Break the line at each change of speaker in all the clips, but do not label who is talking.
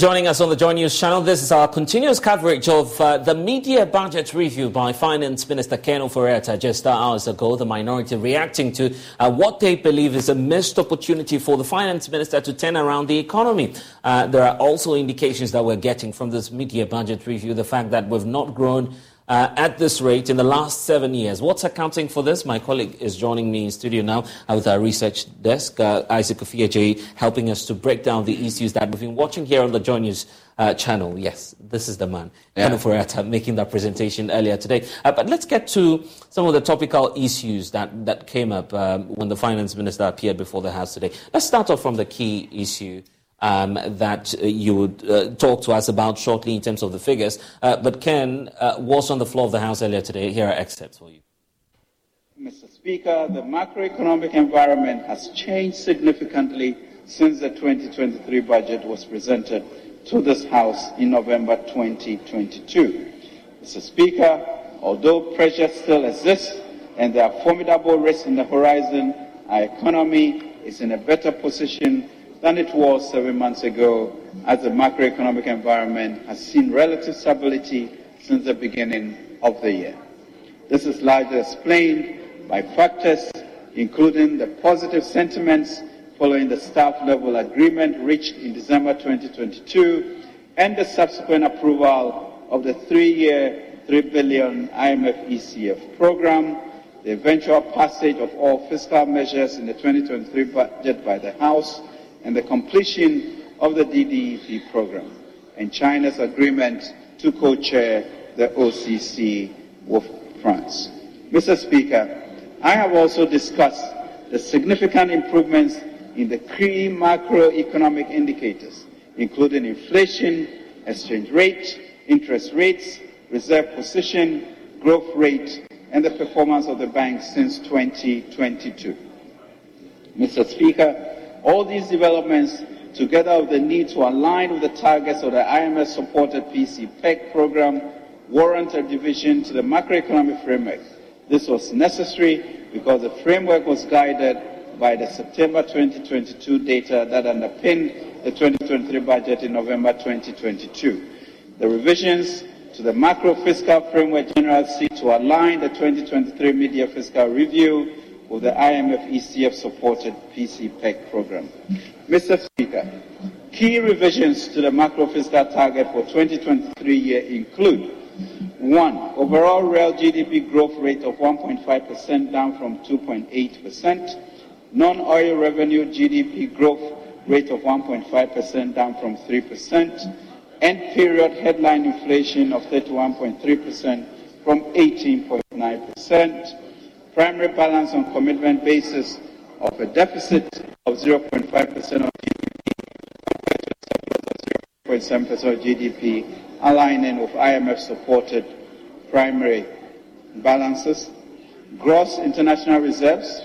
Joining us on the Joy News channel, this is our continuous coverage of uh, the mid-year budget review by Finance Minister Ken Ofori-Atta just hours ago. The minority reacting to uh, what they believe is a missed opportunity for the Finance Minister to turn around the economy. Uh, there are also indications that we're getting from this mid-year budget review the fact that we've not grown uh, at this rate in the last seven years. What's accounting for this? My colleague is joining me in studio now with our research desk, uh, Isaac Ofieje, helping us to break down the issues that we've been watching here on the Joy News uh, channel. Yes, this is the man, yeah. Making that presentation earlier today. Uh, but let's get to some of the topical issues that, that came up um, when the finance minister appeared before the House today. Let's start off from the key issue um, that uh, you would uh, talk to us about shortly in terms of the figures. Uh, but Ken was on the floor of the House earlier today. Here are excerpts for you.
Mr. Speaker, the macroeconomic environment has changed significantly since the 2023 budget was presented to this House in November 2022. Mr. Speaker, although pressure still exists and there are formidable risks in the horizon, our economy is in a better position than it was seven months ago as the macroeconomic environment has seen relative stability since the beginning of the year. This is largely explained by factors including the positive sentiments following the staff level agreement reached in December 2022 and the subsequent approval of the three-year 3 billion IMF ECF program, the eventual passage of all fiscal measures in the 2023 budget by the House, and the completion of the DDEP program and China's agreement to co-chair the OCC with France. Mr. Speaker, I have also discussed the significant improvements in the key macroeconomic indicators, including inflation, exchange rate, interest rates, reserve position, growth rate, and the performance of the bank since 2022. Mr. Speaker, all these developments together with the need to align with the targets of the IMF-supported PC-PEC program, warrant a division to the macroeconomic framework. This was necessary because the framework was guided by the September 2022 data that underpinned the 2023 budget in November 2022. The revisions to the macro fiscal framework generally seek to align the 2023 mid-year fiscal review with the IMF ECF supported PC-PEC program. Mr. Speaker, key revisions to the macro fiscal target for 2023 year include one, overall real GDP growth rate of 1.5% down from 2.8%, non-oil revenue GDP growth rate of 1.5% down from 3%, end period headline inflation of 31.3% from 18.9%, primary balance on commitment basis of a deficit of 0.5% of GDP compared to a surplus of 0.7% of GDP, aligning with IMF supported primary balances, gross international reserves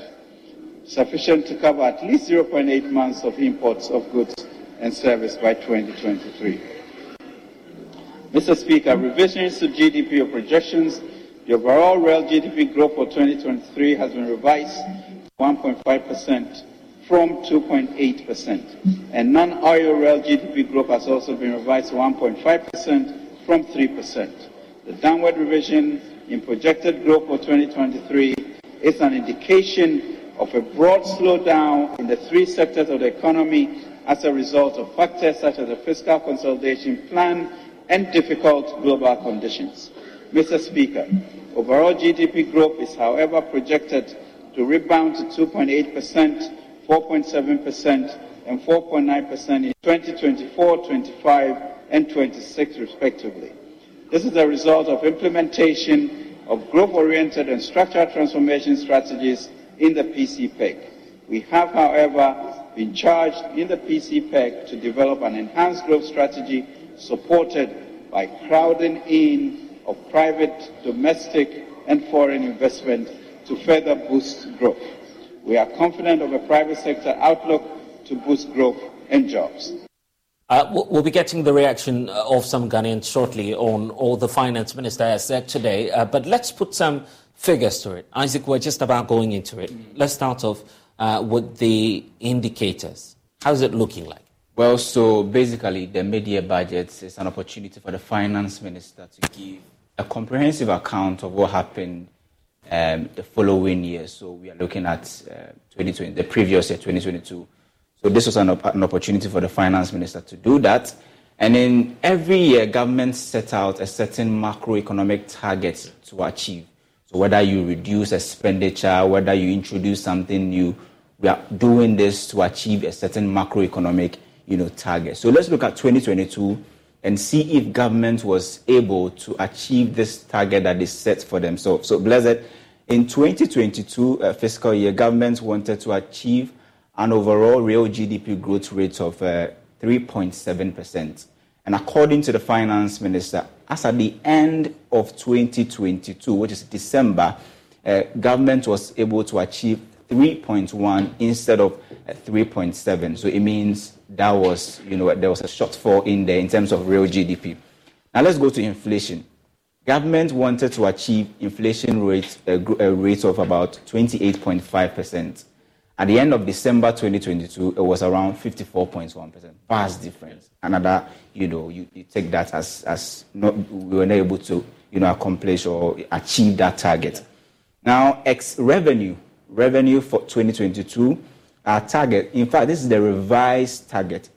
sufficient to cover at least 0.8 months of imports of goods and service by 2023. Mr. Speaker, revisions to GDP of projections the overall real GDP growth for 2023 has been revised to 1.5% from 2.8%, and non-oil real GDP growth has also been revised to 1.5% from 3%. The downward revision in projected growth for 2023 is an indication of a broad slowdown in the three sectors of the economy as a result of factors such as the fiscal consolidation plan and difficult global conditions. Mr. Speaker, overall GDP growth is, however, projected to rebound to 2.8%, 4.7%, and 4.9% in 2024, 25, and 26, respectively. This is a result of implementation of growth-oriented and structural transformation strategies in the PC-PEC. We have, however, been charged in the PC-PEC to develop an enhanced growth strategy supported by crowding in of private, domestic, and foreign investment to further boost growth. We are confident of a private sector outlook to boost growth and jobs.
Uh, we'll be getting the reaction of some Ghanaians shortly on all the finance minister has said today, uh, but let's put some figures to it. Isaac, we're just about going into it. Let's start off uh, with the indicators. How's it looking like?
Well, so basically, the mid-year budget is an opportunity for the finance minister to give a comprehensive account of what happened um, the following year. So we are looking at uh, 2020, the previous year, 2022. So this was an, op- an opportunity for the finance minister to do that. And in every year, governments set out a certain macroeconomic target to achieve. So whether you reduce expenditure, whether you introduce something new, we are doing this to achieve a certain macroeconomic, you know, target. So let's look at 2022 and see if government was able to achieve this target that they set for themselves. So, Blessed, in 2022 uh, fiscal year, government wanted to achieve an overall real GDP growth rate of uh, 3.7%. And according to the finance minister, as at the end of 2022, which is December, uh, government was able to achieve 3.1 instead of uh, 3.7. So it means that was, you know, there was a shortfall in there in terms of real GDP. Now let's go to inflation. Government wanted to achieve inflation rate, a, a rate of about 28.5%. At the end of December 2022, it was around 54.1%. Vast difference. Another, you know, you, you take that as, as not, we were not able to, you know, accomplish or achieve that target. Now, ex revenue, revenue for 2022 our target, in fact, this is the revised target,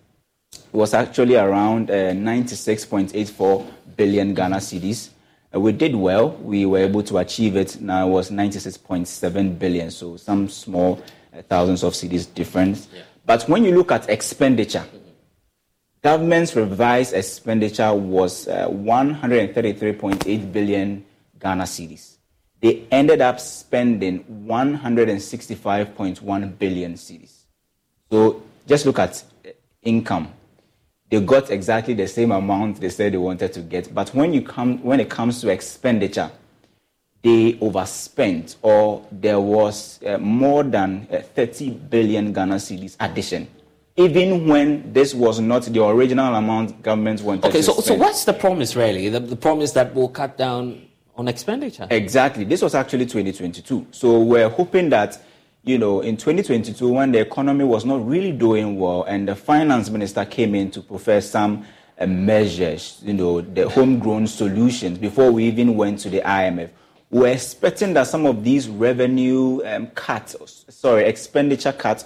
was actually around uh, 96.84 billion Ghana cedis. Uh, we did well. We were able to achieve it. Now it was 96.7 billion, so some small uh, thousands of cedis difference. Yeah. But when you look at expenditure, government's revised expenditure was uh, 133.8 billion Ghana cedis they ended up spending 165.1 billion cedis. So just look at uh, income. They got exactly the same amount they said they wanted to get, but when you come when it comes to expenditure, they overspent, or there was uh, more than uh, 30 billion Ghana cedis addition even when this was not the original amount government wanted
okay,
so,
so what's the promise really? The, the promise that will cut down on expenditure?
Exactly. This was actually 2022. So we're hoping that, you know, in 2022, when the economy was not really doing well and the finance minister came in to profess some uh, measures, you know, the homegrown solutions before we even went to the IMF, we're expecting that some of these revenue um, cuts, sorry, expenditure cuts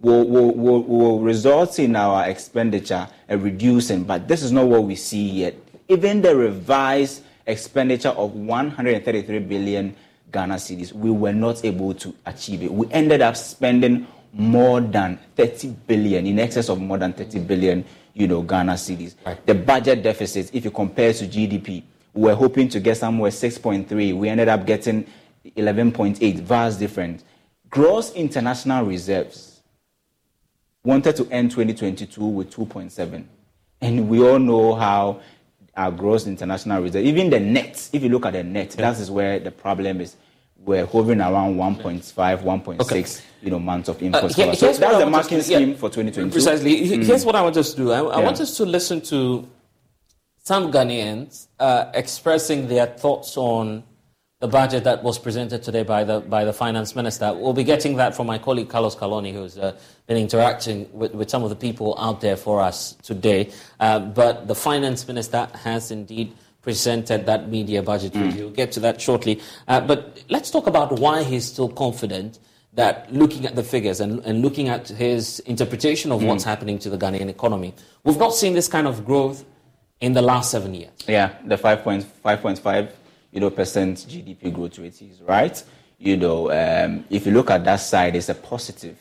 will, will, will, will result in our expenditure uh, reducing, but this is not what we see yet. Even the revised expenditure of 133 billion Ghana cedis, we were not able to achieve it. We ended up spending more than 30 billion, in excess of more than 30 billion, you know, Ghana cedis. Right. The budget deficit, if you compare to GDP, we were hoping to get somewhere 6.3. We ended up getting 11.8, vast difference. Gross international reserves, wanted to end 2022 with 2.7. And we all know how our gross international reserve, even the net, if you look at the net, yeah. that is where the problem is. We're hovering around 1.5, 1.6, okay. you know, months of imports. Uh, here, so that's the marking scheme yeah, for 2022.
Precisely. Mm. Here's what I want us to do. I, I want us to listen to some Ghanaians uh, expressing their thoughts on the budget that was presented today by the, by the finance minister. We'll be getting that from my colleague Carlos Kaloni, who's uh, been interacting with, with some of the people out there for us today. Uh, but the finance minister has indeed presented that mid-year budget mm. review. We'll get to that shortly. Uh, but let's talk about why he's still confident that looking at the figures and, and looking at his interpretation of mm. what's happening to the Ghanaian economy, we've not seen this kind of growth in the last seven years.
Yeah, the 5.5 you know, percent GDP growth rate is, right? You know, um, if you look at that side, it's a positive.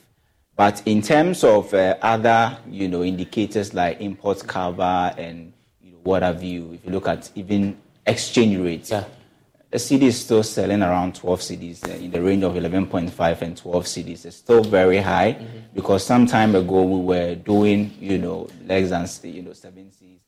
But in terms of uh, other, you know, indicators like import cover and you know, what have you, if you look at even exchange rates, yeah. the cedi is still selling around 12 cedis uh, in the range of 11.5 and 12 cedis. It's still very high mm-hmm. because some time ago we were doing, you know, less than, you know, 7 cedis.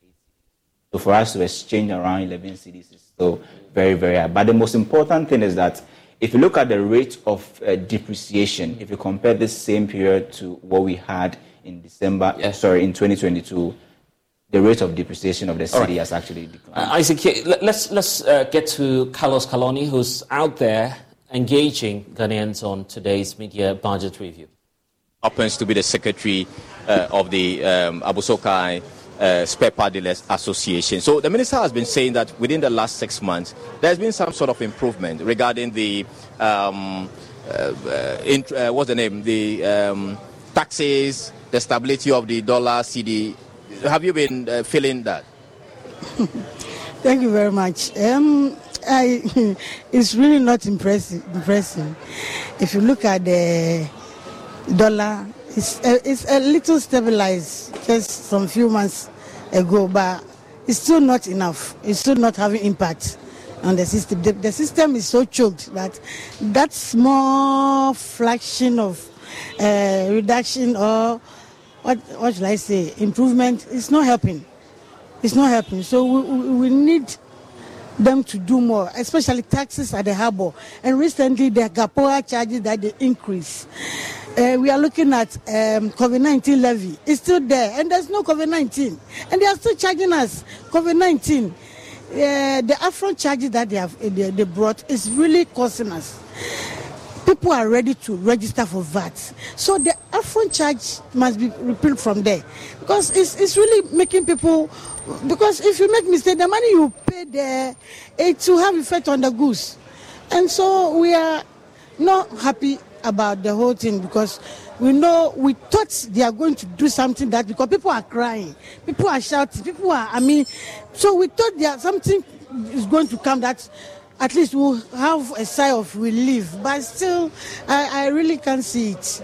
So for us to exchange around 11 cedis is still very, very high. But the most important thing is that if you look at the rate of uh, depreciation, if you compare this same period to what we had in December, yes. sorry, in 2022, the rate of depreciation of the cedi right. has actually declined. Uh,
Isaac, let's, let's uh, get to Carlos Kaloni, who's out there engaging Ghanaians on today's mid-year budget review.
Happens to be the secretary uh, of the um, Abossey-Okai uh, Spare Part Dealers Association. So the minister has been saying that within the last six months, there's been some sort of improvement regarding the um, uh, uh, uh, what's the name, the um, taxes, the stability of the dollar cedi. Have you been uh, feeling that?
Thank you very much. Um, I, it's really not impressive. Impressive. If you look at the dollar, it's a, it's a little stabilized just some few months ago, but it's still not enough. It's still not having impact on the system. The, the system is so choked that that small fraction of uh, reduction or what, what should I say, improvement is not helping. It's not helping. So we, we, need them to do more, especially taxes at the harbor. And recently, the GAPOA charges that they increase. Uh, we are looking at um, COVID 19 levy. It's still there, and there's no COVID 19. And they are still charging us COVID 19. Uh, the upfront charges that they have they, they brought is really costing us. People are ready to register for VAT. So the upfront charge must be repealed from there. Because it's, it's really making people because if you make mistake, the money you pay there, it will have effect on the goods. And so we are not happy about the whole thing because we know we thought they are going to do something that because people are crying, people are shouting, people are I mean, so we thought there something is going to come that at least we'll have a sigh of relief. But still, I, I really can't see it.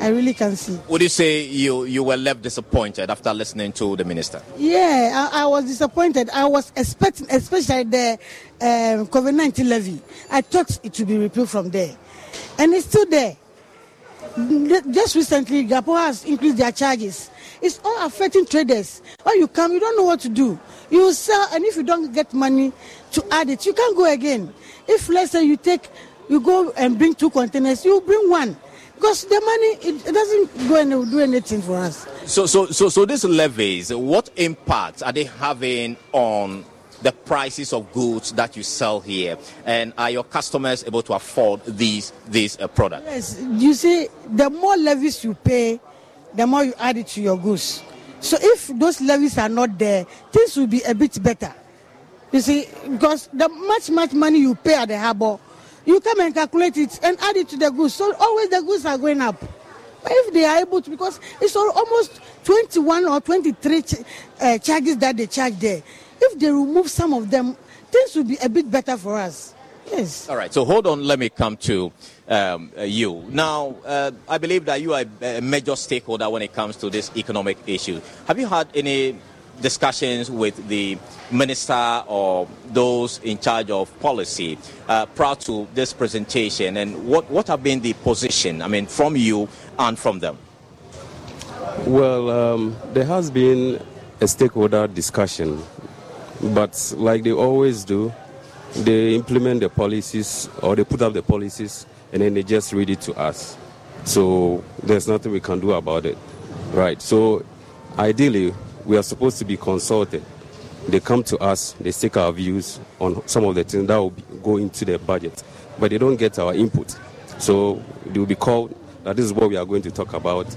I really can't see.
Would you say you, you were left disappointed after listening to the minister?
Yeah, I, I was disappointed. I was expecting, especially the um, COVID 19 levy. I thought it would be repealed from there and it's still there. Just recently, Gapo has increased their charges. It's all affecting traders. When you come, you don't know what to do. You sell, and if you don't get money to add it, you can't go again. If let's say you take, you go and bring two containers, you bring one. because the money it, it doesn't go and do anything for us.
So, so, so, so these levies, what impact are they having on the prices of goods that you sell here, and are your customers able to afford these these uh, products?
Yes, you see, the more levies you pay, the more you add it to your goods. So if those levies are not there, things will be a bit better. You see, because the much much money you pay at the harbor, you come and calculate it and add it to the goods. So always the goods are going up. But if they are able to, because it's almost 21 or 23 ch- uh, charges that they charge there. If they remove some of them, things will be a bit better for us. Yes.
All right. So hold on. Let me come to um, uh, you now. Uh, I believe that you are a major stakeholder when it comes to this economic issue. Have you had any discussions with the minister or those in charge of policy uh, prior to this presentation, and what what have been the position? I mean, from you and from them.
Well, um, there has been a stakeholder discussion, but like they always do, they implement the policies or they put up the policies and then they just read it to us. So there's nothing we can do about it. Right. So ideally, we are supposed to be consulted. They come to us, they take our views on some of the things that will be, go into their budget, but they don't get our input. So they will be called that this is what we are going to talk about.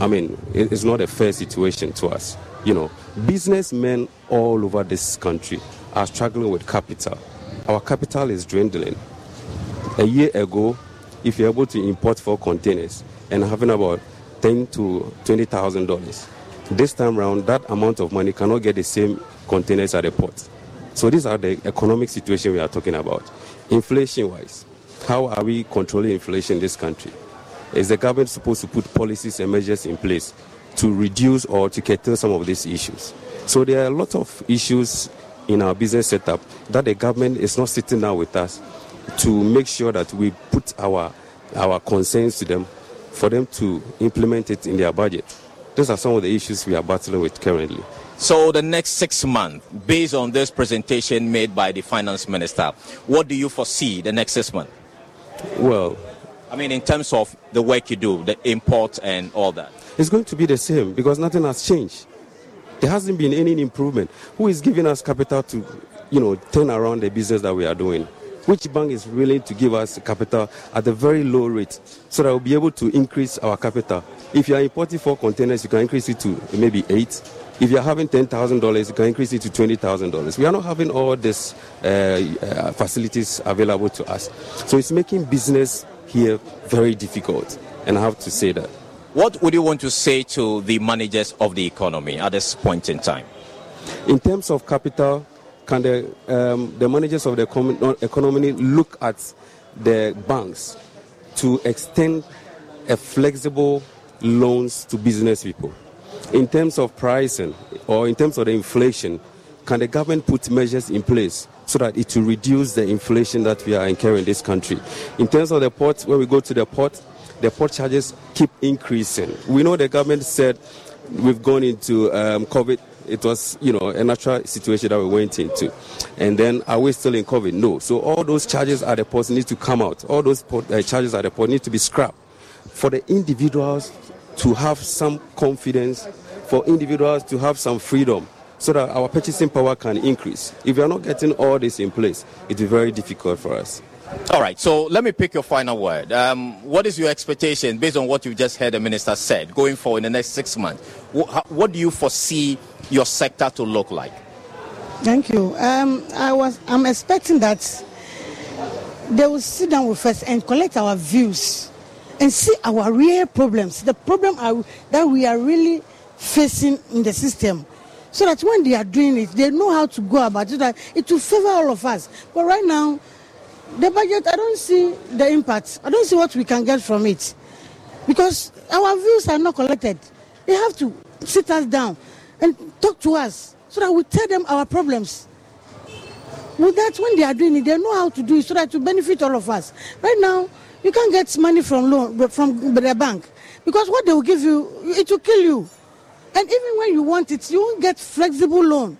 I mean, it's not a fair situation to us. You know, businessmen all over this country are struggling with capital. Our capital is dwindling. A year ago, if you're able to import four containers and having about ten to twenty thousand dollars, this time around, that amount of money cannot get the same containers at the port. So these are the economic situation we are talking about. Inflation-wise, how are we controlling inflation in this country? Is the government supposed to put policies and measures in place to reduce or to curtail some of these issues? So there are a lot of issues in our business setup that the government is not sitting down with us to make sure that we put our our concerns to them for them to implement it in their budget. Those are some of the issues we are battling with currently.
So, the next six months, based on this presentation made by the finance minister, what do you foresee the next six months?
Well,
I mean, in terms of the work you do, the import and all that,
it's going to be the same because nothing has changed. There hasn't been any improvement. Who is giving us capital to, you know, turn around the business that we are doing? Which bank is willing to give us capital at a very low rate so that we'll be able to increase our capital? If you are importing four containers, you can increase it to maybe eight. If you're having $10,000, you can increase it to $20,000. We are not having all these uh, uh, facilities available to us. So it's making business here very difficult. And I have to say that.
What would you want to say to the managers of the economy at this point in time?
In terms of capital, can the, um, the managers of the economy look at the banks to extend a flexible loans to business people? In terms of pricing or in terms of the inflation, can the government put measures in place so that it will reduce the inflation that we are incurring in this country? In terms of the port, when we go to the port, the port charges keep increasing. We know the government said we've gone into um, COVID. It was, you know, a natural situation that we went into. And then are we still in COVID? No. So all those charges at the port need to come out. All those port, uh, charges at the port need to be scrapped. For the individuals to have some confidence, for individuals to have some freedom so that our purchasing power can increase. If we are not getting all this in place, it will be very difficult for us.
All right, so let me pick your final word. Um, what is your expectation based on what you just heard the minister said going forward in the next six months? What, what do you foresee your sector to look like?
Thank you. Um, I was, I'm expecting that they will sit down with us and collect our views and see our real problems, the problem are, that we are really facing in the system. So that when they are doing it, they know how to go about it, that it will favor all of us. But right now, the budget, I don't see the impact. I don't see what we can get from it. Because our views are not collected. They have to sit us down and talk to us so that we tell them our problems. With that, when they are doing it, they know how to do it so that to benefit all of us. Right now, you can't get money from loan from the bank because what they will give you, it will kill you. And even when you want it, you won't get flexible loan.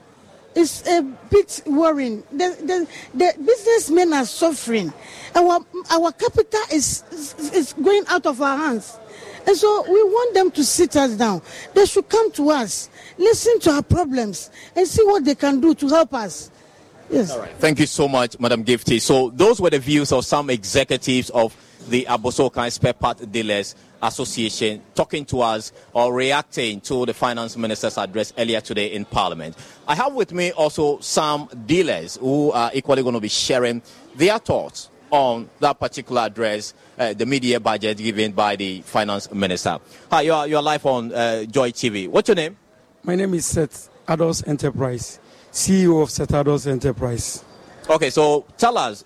It's a bit worrying. The, the, the businessmen are suffering. Our, our capital is, is, is going out of our hands. And so we want them to sit us down. They should come to us, listen to our problems, and see what they can do to help us. Yes.
All right. Thank you so much, Madam Gifty. So those were the views of some executives of the Abossey-Okai Spare Part Dealers Association talking to us or reacting to the finance minister's address earlier today in Parliament. I have with me also some dealers who are equally going to be sharing their thoughts on that particular address, uh, the mid-year budget given by the finance minister. Hi, you are, you are live on uh, Joy TV. What's your name?
My name is Seth Ados Enterprise, CEO of Seth Ados Enterprise.
Okay, so tell us,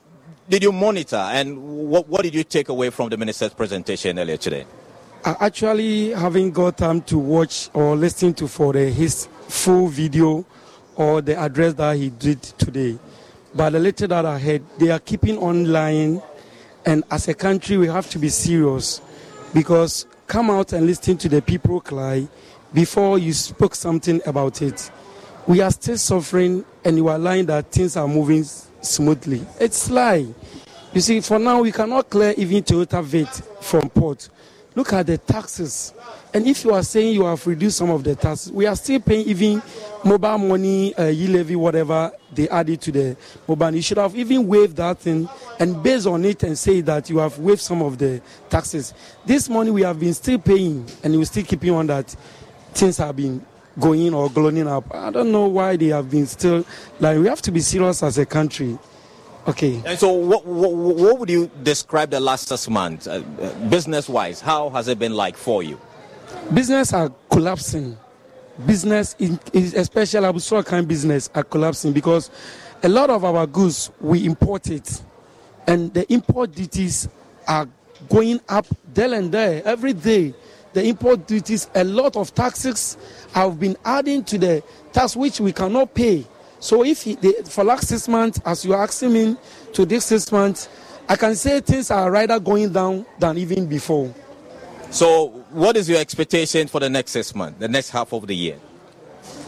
did you monitor and what, what did you take away from the minister's presentation earlier today?
I actually haven't got time to watch or listen to for the, his full video or the address that he did today. But the little that I heard, they are keeping online, and as a country, we have to be serious because come out and listen to the people cry before you spoke something about it. We are still suffering, and you are lying that things are moving smoothly. It's lie. You see, for now, we cannot clear even Toyota Vitz from port. Look at the taxes. And if you are saying you have reduced some of the taxes, we are still paying even mobile money, uh, e-levy, whatever they added to the mobile. You should have even waived that thing and based on it and say that you have waived some of the taxes. This money we have been still paying and we are still keeping on that things have been going or glowing up. I don't know why they have been still like we have to be serious as a country. Okay.
And so, what, what, what would you describe the last six months, uh, uh, business wise? How has it been like for you?
Business are collapsing. Business, in, especially Abossey-Okai business, are collapsing because a lot of our goods we import it, and the import duties are going up there and there every day. The import duties, a lot of taxes have been adding to the tax which we cannot pay so if he, they, for last six months, as you are asking me to this six months, I can say things are rather going down than even before.
So what is your expectation for the next six months, the next half of the year?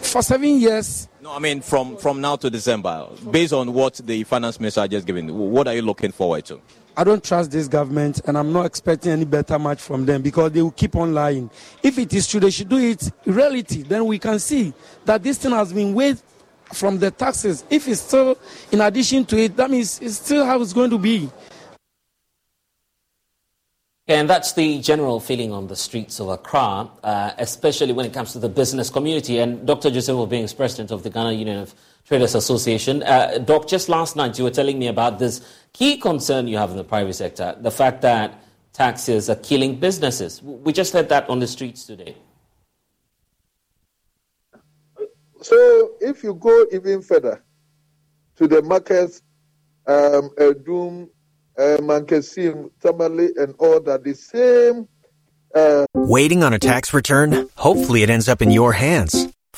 For seven years.
No, I mean from, from now to December, based on what the finance minister just given, what are you looking forward to?
I don't trust this government and I'm not expecting any better match from them because they will keep on lying. If it is true, they should do it in reality. Then we can see that this thing has been weighed from the taxes. If it's still in addition to it, that means it's still how it's going to be.
And that's the general feeling on the streets of Accra, uh, especially when it comes to the business community. And Dr. Joseph Obeng president of the Ghana Union of Traders Association. Uh, Doc, just last night you were telling me about this key concern you have in the private sector, the fact that taxes are killing businesses. We just heard that on the streets today.
So if you go even further to the markets, um, Doom, uh, Mankesim, Tamale, and all that, the same. Uh...
Waiting on a tax return? Hopefully, it ends up in your hands.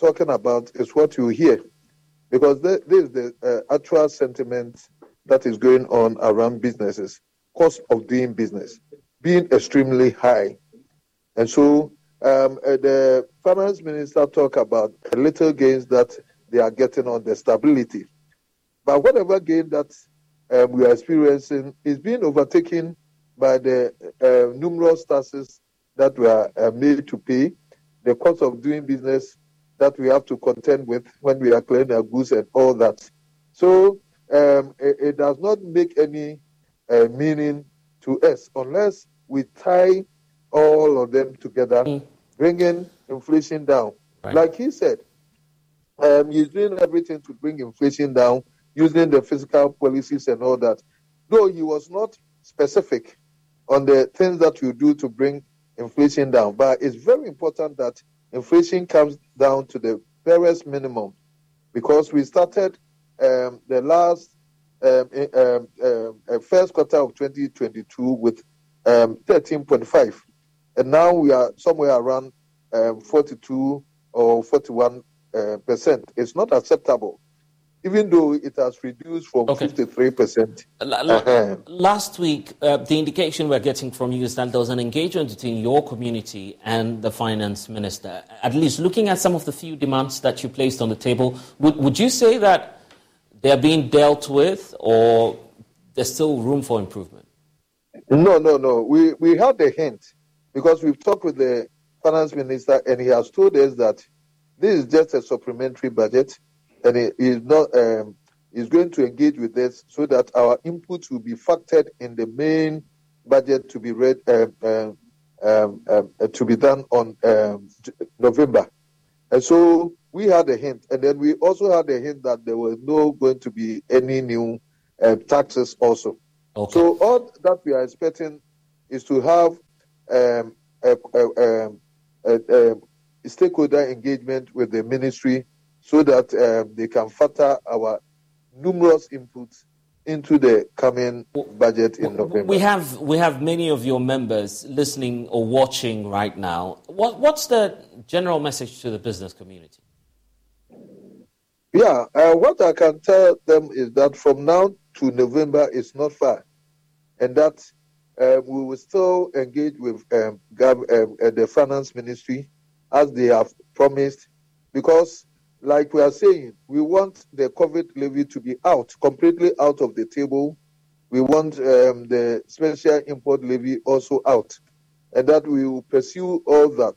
talking about is what you hear because this is the uh, actual sentiment that is going on around businesses. Cost of doing business being extremely high. And so um, uh, the finance minister talked about little gains that they are getting on the stability. But whatever gain that um, we are experiencing is being overtaken by the uh, numerous taxes that we are uh, made to pay, the cost of doing business that we have to contend with when we are clearing our goods and all that. So um, it, it, does not make any uh, meaning to us unless we tie all of them together, mm. bringing inflation down. Right. Like he said, um, he's doing everything to bring inflation down using the fiscal policies and all that. Though he was not specific on the things that you do to bring inflation down, but it's very important that inflation comes down to the barest minimum because we started um, the last um, uh, first quarter of 2022 with 13.5, um, and now we are somewhere around um, 42 or 41 uh, percent. It's not acceptable, even though it has reduced from okay. 53 percent. Uh-huh.
Last week, uh, the indication we're getting from you is that there was an engagement between your community and the finance minister. At least looking at some of the few demands that you placed on the table, would, would you say that they're being dealt with or there's still room for improvement?
No, no, no. We, we had the hint because we've talked with the finance minister and he has told us that this is just a supplementary budget, and it is not. Um, is going to engage with this so that our inputs will be factored in the main budget to be read um, um, um, um uh, to be done on um, November. And so we had a hint, and then we also had a hint that there was no going to be any new uh, taxes also. Okay. So all that we are expecting is to have um, a, a, a, stakeholder engagement with the ministry so that um, they can factor our numerous inputs into the coming budget in November.
We have we have many of your members listening or watching right now. What, what's the general message to the business community?
Yeah, uh, what I can tell them is that from now to November is not far, and that uh, we will still engage with um, um, uh, the finance ministry as they have promised, because, like we are saying, we want the COVID levy to be out, completely out of the table. We want um, the special import levy also out, and that we will pursue all that.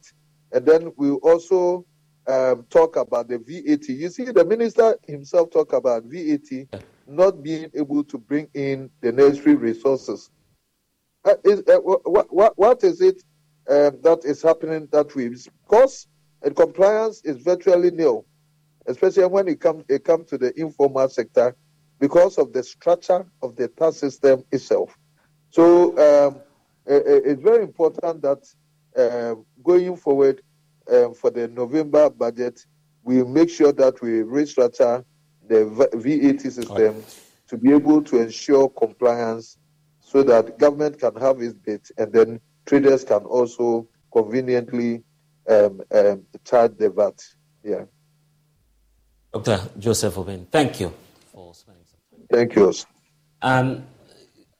And then we will also um, talk about the VAT. You see, the minister himself talk about VAT not being able to bring in the necessary resources. Uh, is, uh, what, what, what is it um, that is happening that way because and compliance is virtually nil, especially when it comes it comes to the informal sector because of the structure of the tax system itself. So um, it, it's very important that um, going forward um, for the November budget, we make sure that we restructure the VAT system to be able to ensure compliance so that government can have its bit and then traders can also conveniently um, um, charge the VAT. Yeah.
Dr. Joseph Obeng, thank you for spending some time.
Thank you.
Um,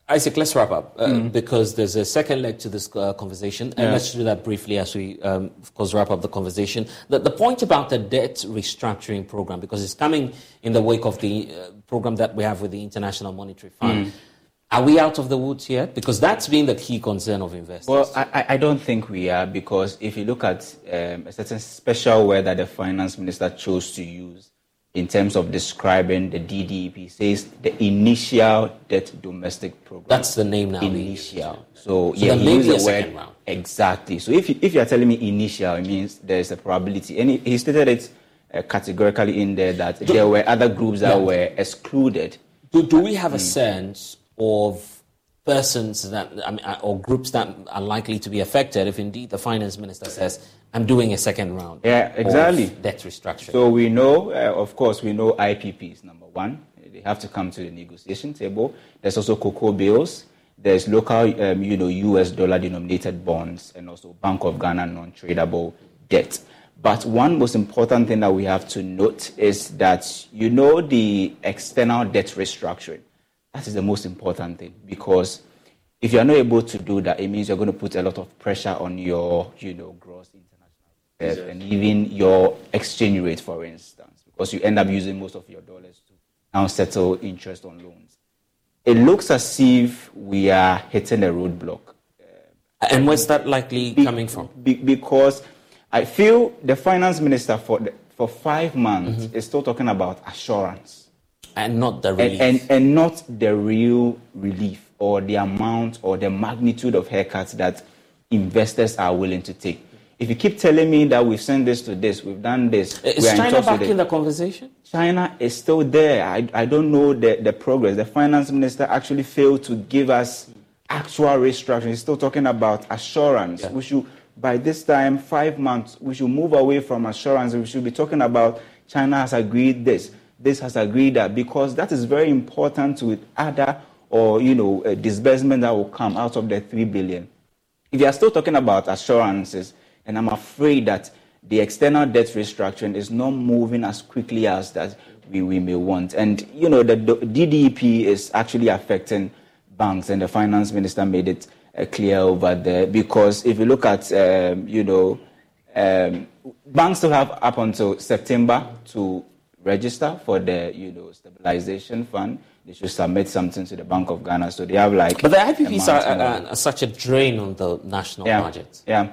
Isaac, let's wrap up uh, mm. because there's a second leg to this uh, conversation, and yeah. let's do that briefly as we, um, of course, wrap up the conversation. The, the, point about the debt restructuring program, because it's coming in the wake of the uh, program that we have with the International Monetary Fund. Mm. Are we out of the woods yet? Because that's been the key concern of investors.
Well, I, I don't think we are because if you look at um, a certain special word that the finance minister chose to use in terms of describing the DDEP, says the initial debt domestic program.
That's the name now.
Initial. So, so yeah, used the word exactly. So if you, if you are telling me initial, it means there is a probability, and he, he stated it uh, categorically in there that do, there were other groups that yeah. were excluded.
Do, do we have a mm. sense of persons that I mean, uh, or groups that are likely to be affected if indeed the finance minister says I'm doing a second round.
Yeah, exactly.
debt restructuring.
So we know, uh, of course, we know IPP is number one. They have to come to the negotiation table. There's also cocoa bills. There's local, um, you know, U.S. dollar denominated bonds, and also Bank of Ghana non-tradable debt. But one most important thing that we have to note is that you know the external debt restructuring that is the most important thing because if you're not able to do that, it means you're going to put a lot of pressure on your, you know, gross and even your exchange rate, for instance, because you end up using most of your dollars to now settle interest on loans. It looks as if we are hitting a roadblock.
and where's that likely be, coming from?
Be, because I feel the finance minister for, the, for five months mm-hmm. is still talking about assurance
and not the
relief. And, and, and not the real relief or the amount or the magnitude of haircuts that investors are willing to take. If you keep telling me that we've sent this to this, we've done this, uh,
is China back in the conversation?
China is still there. I, I don't know the, the progress. The finance minister actually failed to give us actual restructuring. He's still talking about assurance. Yeah. We should, by this time, five months, we should move away from assurance. We should be talking about China has agreed this this has agreed that because that is very important with other or you know uh, disbursement that will come out of the three billion. If you are still talking about assurances, and I'm afraid that the external debt restructuring is not moving as quickly as that we, we may want. And you know the, the DDP is actually affecting banks, and the finance minister made it uh, clear over there because if you look at um, you know um, banks still have up until September to register for the you know stabilization fund. They should submit something to the Bank of Ghana. So they have like.
But the IPPs are, are, are, such a drain on the national
yeah,
budget.
Yeah.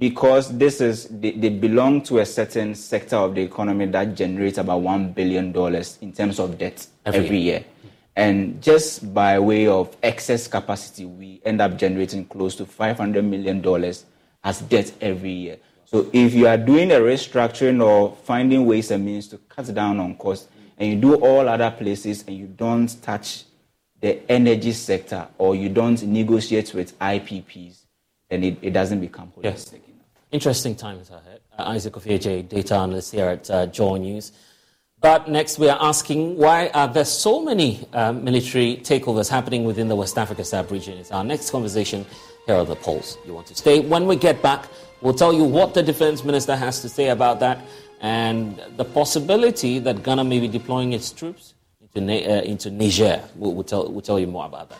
Because this is they, they, belong to a certain sector of the economy that generates about one billion dollars in terms of debt every, every year. year. And just by way of excess capacity, we end up generating close to $500 million as debt every year. So if you are doing a restructuring or finding ways and means to cut down on costs, and you do all other places and you don't touch the energy sector or you don't negotiate with IPPs, then it, it doesn't become holistic yes.
Interesting times ahead. Uh, Isaac Ofieje, data analyst here at uh, Joy News. But next, we are asking why are there so many uh, military takeovers happening within the West Africa sub region? It's our next conversation. Here are the polls. You want to stay? When we get back, We'll tell you what the defense minister has to say about that and the possibility that Ghana may be deploying its troops into, uh, into Niger. We'll, we'll, tell, we'll tell you more about that.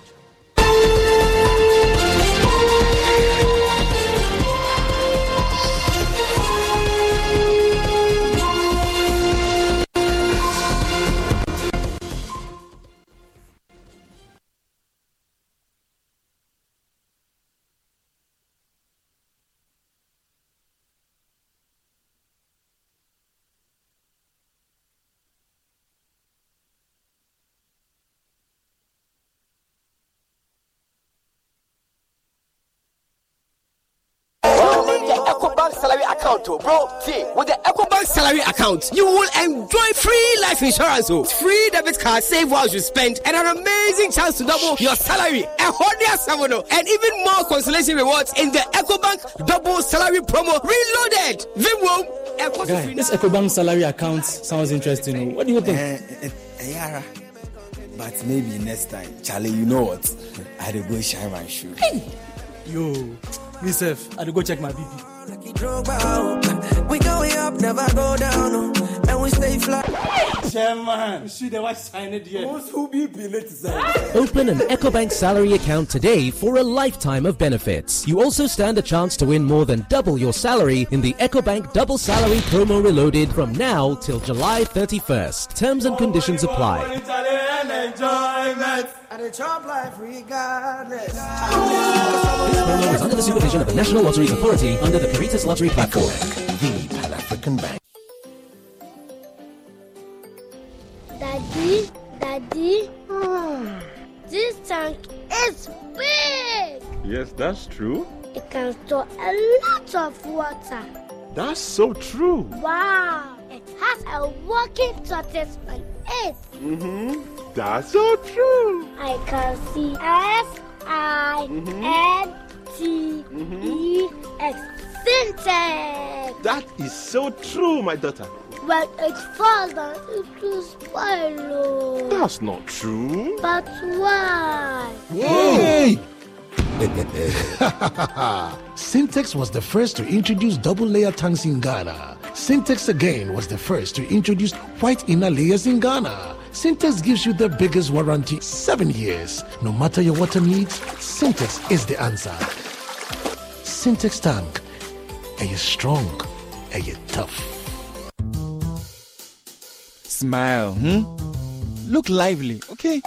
Oh, bro. See, with the EcoBank salary account, you will enjoy free life insurance, oh, free debit card, save while you spend, and an amazing chance to double your salary. A hundred and even more consolation rewards in the EcoBank double salary promo reloaded. Vimwo.
Guy, this EcoBank salary account sounds interesting. Oh. What do you think? Uh, uh,
uh, but maybe next time, Charlie, you know what? I'll go shine my shoe. Hey.
Yo, myself, I'll go check my BP.
We going up, never go down, oh. and we stay fly.
Chairman, see the white sign it here.
Open an EcoBank salary account today for a lifetime of benefits. You also stand a chance to win more than double your salary in the EcoBank Double Salary Promo Reloaded from now till July 31st. Terms and conditions apply. This promo is under the supervision of the National Lottery Authority under the Caritas Lottery Platform. The Pan African Bank.
Daddy, Daddy, this tank is big.
Yes, that's true.
It can store a lot of water.
That's so true.
Wow. it has a working tortoise on it.
Mm-hmm. That's so true.
I can see S I mm-hmm. N T mm-hmm. E X. Syntex.
That is so true, my daughter.
When it's falls down, it will spoil.
That's not true.
But why?
Hey! Syntex was the first to introduce double layer tanks in Ghana. Syntex again was the first to introduce white inner layers in Ghana. Syntex gives you the biggest warranty, seven years. No matter your water needs, Syntex is the answer. Syntex tank. Are you strong? Are you tough?
Smile, hmm? Look lively, okay?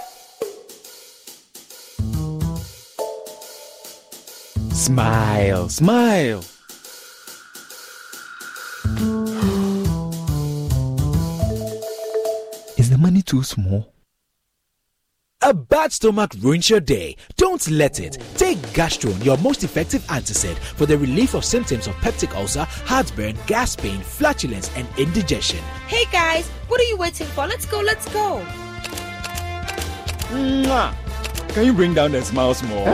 Smile, smile. Too small?
A bad stomach ruins your day. Don't let it. Take Gastron, your most effective antacid, for the relief of symptoms of peptic ulcer, heartburn, gas pain, flatulence, and indigestion.
Hey guys, what are you waiting for? Let's go, let's go.
Mwah. Can you bring down the smile small?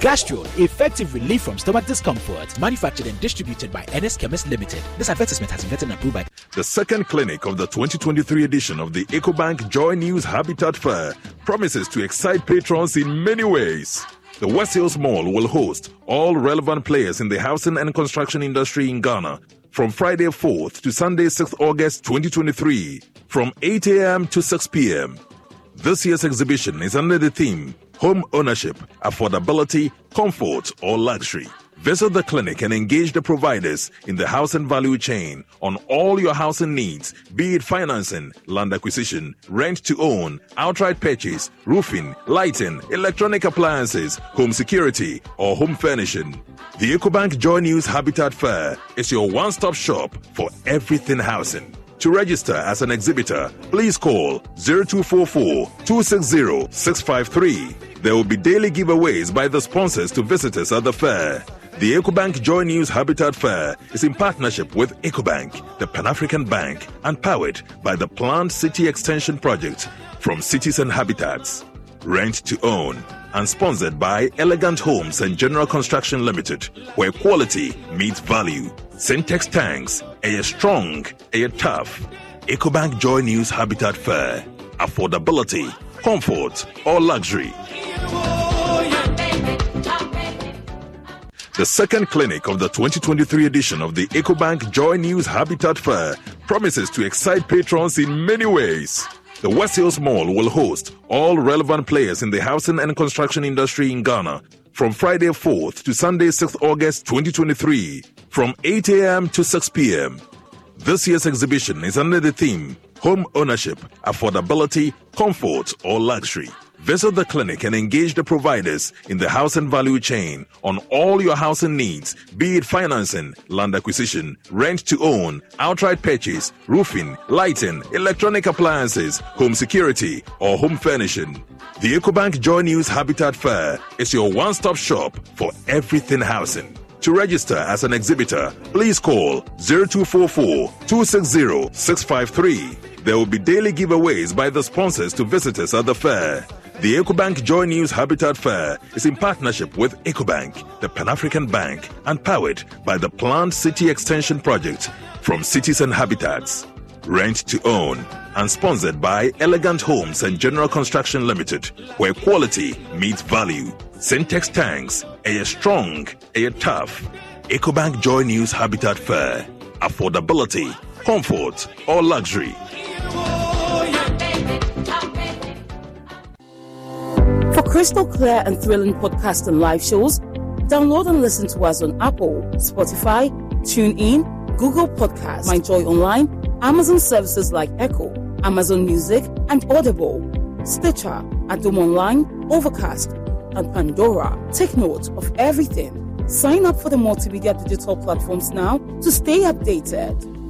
Gastron, effective relief from stomach discomfort. Manufactured and distributed by NS Chemist Limited. This advertisement has been vetted and approved by
The second clinic of the 2023 edition of the EcoBank Joy News Habitat Fair promises to excite patrons in many ways. The West Hills Mall will host all relevant players in the housing and construction industry in Ghana from Friday 4th to Sunday 6th August 2023 from 8 a.m. to 6 p.m. This year's exhibition is under the theme Home Ownership, Affordability, Comfort, or Luxury. Visit the clinic and engage the providers in the housing value chain on all your housing needs, be it financing, land acquisition, rent to own, outright purchase, roofing, lighting, electronic appliances, home security, or home furnishing. The EcoBank Joy News Habitat Fair is your one stop shop for everything housing. To register as an exhibitor, please call 0244 260 653. There will be daily giveaways by the sponsors to visitors at the fair. The EcoBank Joy News Habitat Fair is in partnership with EcoBank, the Pan African Bank, and powered by the Planned City Extension Project from Cities and Habitats. Rent to own and sponsored by Elegant Homes and General Construction Limited, where quality meets value. Syntex tanks, a strong, a tough. EcoBank Joy News Habitat Fair. Affordability, comfort, or luxury. The second clinic of the 2023 edition of the EcoBank Joy News Habitat Fair promises to excite patrons in many ways. The West Hills Mall will host all relevant players in the housing and construction industry in Ghana from Friday 4th to Sunday 6th August 2023 from 8 a.m. to 6 p.m. This year's exhibition is under the theme Home Ownership, Affordability, Comfort, or Luxury. Visit the clinic and engage the providers in the housing value chain on all your housing needs, be it financing, land acquisition, rent to own, outright purchase, roofing, lighting, electronic appliances, home security, or home furnishing. The EcoBank Joy News Habitat Fair is your one stop shop for everything housing. To register as an exhibitor, please call 0244 260 653. There will be daily giveaways by the sponsors to visitors at the fair. The EcoBank Joy News Habitat Fair is in partnership with EcoBank, the Pan African Bank, and powered by the Planned City Extension Project from Cities and Habitats. Rent to own and sponsored by Elegant Homes and General Construction Limited, where quality meets value. Syntex tanks, a strong, a tough. EcoBank Joy News Habitat Fair. Affordability, comfort, or luxury.
For crystal clear and thrilling podcasts and live shows, download and listen to us on Apple, Spotify, TuneIn, Google Podcasts, MyJoy Online, Amazon services like Echo, Amazon Music, and Audible, Stitcher, Adom Online, Overcast, and Pandora. Take note of everything. Sign up for the multimedia digital platforms now to stay updated.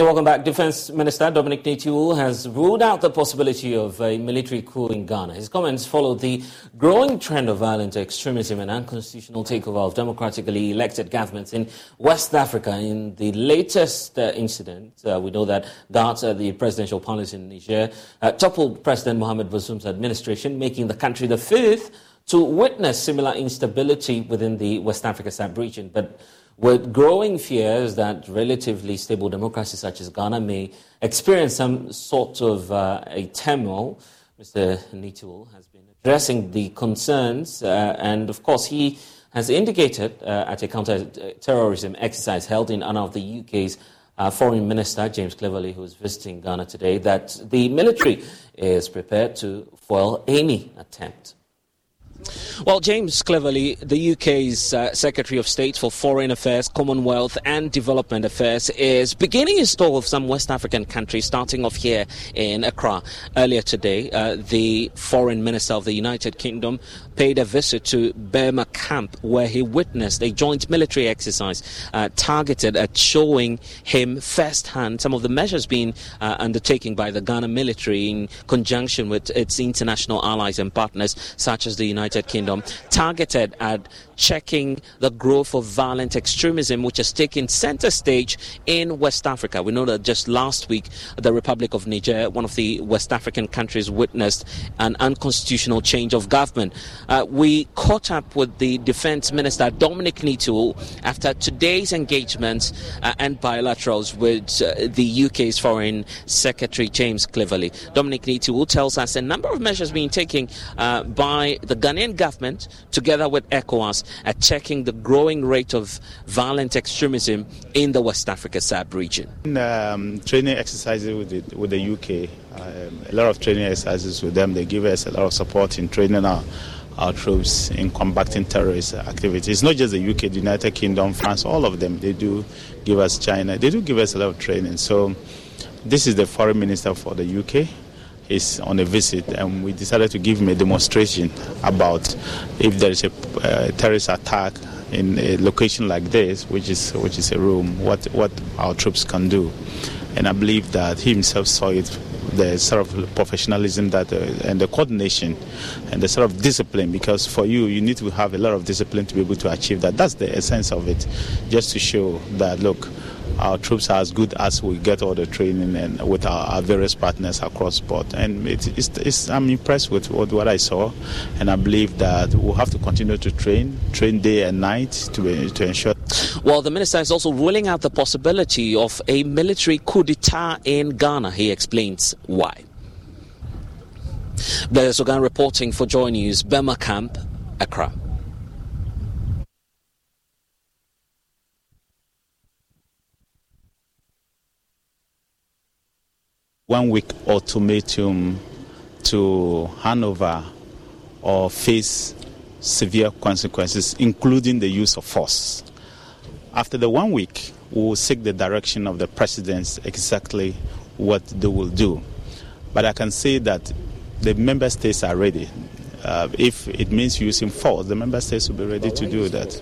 You're welcome back. Defense Minister Dominic Nitiwul has ruled out the possibility of a military coup in Ghana. His comments follow the growing trend of violent extremism and unconstitutional takeover of democratically elected governments in West Africa. In the latest uh, incident, uh, we know that guards at the presidential palace in Niger uh, toppled President Mohamed Bazoum's administration, making the country the fifth to witness similar instability within the West Africa sub-region. But with growing fears that relatively stable democracies such as Ghana may experience some sort of uh, a turmoil, Mr. Nitiwul has been addressing the concerns, uh, and of course, he has indicated uh, at a counter-terrorism exercise held in honor of the UK's uh, Foreign Minister James Cleverly, who is visiting Ghana today, that the military is prepared to foil any attempt well, James Cleverly, the UK's uh, Secretary of State for Foreign Affairs, Commonwealth and Development Affairs, is beginning his tour of some West African countries, starting off here in Accra. Earlier today, uh, the Foreign Minister of the United Kingdom paid a visit to Burma camp where he witnessed a joint military exercise uh, targeted at showing him firsthand some of the measures being uh, undertaken by the Ghana military in conjunction with its international allies and partners, such as the United Kingdom, targeted at checking the growth of violent extremism, which has taken center stage in West Africa. We know that just last week, the Republic of Niger, one of the West African countries, witnessed an unconstitutional change of government. Uh, we caught up with the Defense Minister, Dominic Nitiwul, after today's engagements uh, and bilaterals with uh, the UK's Foreign Secretary, James Cleverly. Dominic Nitiwul tells us a number of measures being taken uh, by the Ghanaian government together with ECOWAS at checking the growing rate of violent extremism in the West Africa sub-region.
Um, training exercises with the, with the UK, um, a lot of training exercises with them. They give us a lot of support in training our our troops in combating terrorist activities. It's not just the UK, the United Kingdom, France, all of them. They do give us China. They do give us a lot of training. So this is the foreign minister for the UK is on a visit, and we decided to give him a demonstration about if there is a uh, terrorist attack in a location like this, which is which is a room, what what our troops can do, and I believe that he himself saw it. The sort of professionalism that uh, and the coordination and the sort of discipline because for you you need to have a lot of discipline to be able to achieve that. That's the essence of it, just to show that look our troops are as good as we get all the training and with our, our various partners across board. And it, it's, it's, I'm impressed with what, what, I saw, and I believe that we'll have to continue to train, train day and night to, to ensure.
Well, the minister is also ruling out the possibility of a military coup d'etat in Ghana. He explains why. There's Ogan reporting for Joy News, Burma Camp, Accra.
One week ultimatum to hand over or face severe consequences, including the use of force. After the one week, we will seek the direction of the presidents exactly what they will do. But I can say that the member states are ready. Uh, if it means using force, the member states will be ready to do that.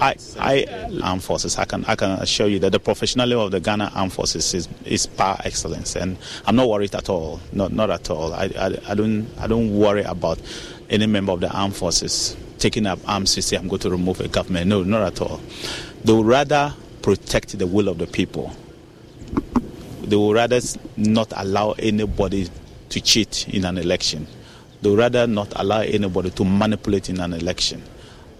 I, I, armed forces. I can, I can assure you that the professionalism of the Ghana armed forces is, is par excellence, and I'm not worried at all. Not, not at all. I, I, I don't, I don't worry about any member of the armed forces taking up arms to say I'm going to remove a government. No, not at all. They would rather protect the will of the people. They would rather not allow anybody to cheat in an election. They would rather not allow anybody to manipulate in an election.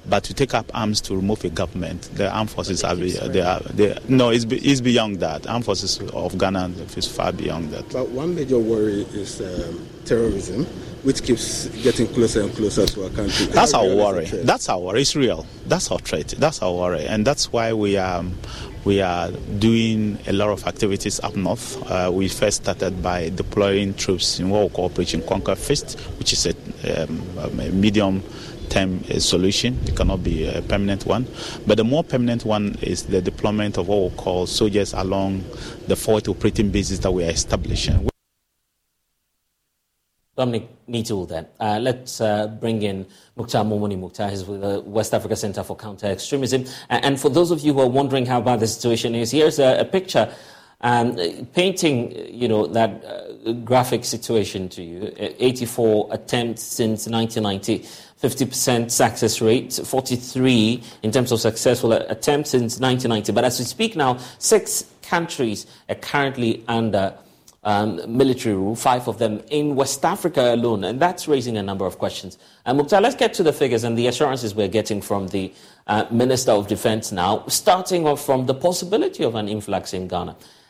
But to take up arms to remove a government, the armed forces are, they are, they, no, it's, it's beyond that. Armed forces of Ghana is far beyond that.
But one major worry is um, terrorism, which keeps getting closer and closer to our country.
That's our worry. That's our worry. It's real. That's our threat. That's our worry. And that's why we are, we are doing a lot of activities up north. Uh, we first started by deploying troops in what we call Operation Conquer Fist, which is a, um, a medium term solution. It cannot be a permanent one. But the more permanent one is the deployment of what we call soldiers along the forward operating bases that we are establishing.
Dominic Nitiwul then. Uh, let's uh, bring in Mukhtar Mumuni Mukhtar. He's with the West Africa Center for Counter Extremism. And for those of you who are wondering how bad the situation is, here's a, a picture um, painting, you know, that uh, graphic situation to you. 84 attempts since 1990, 50% success rate, 43 in terms of successful attempts since 1990. But as we speak now, six countries are currently under um, military rule, five of them in West Africa alone, and that's raising a number of questions. And uh, Mukhtar, let's get to the figures and the assurances we're getting from the uh, Minister of Defense now, starting off from the possibility of an influx in Ghana.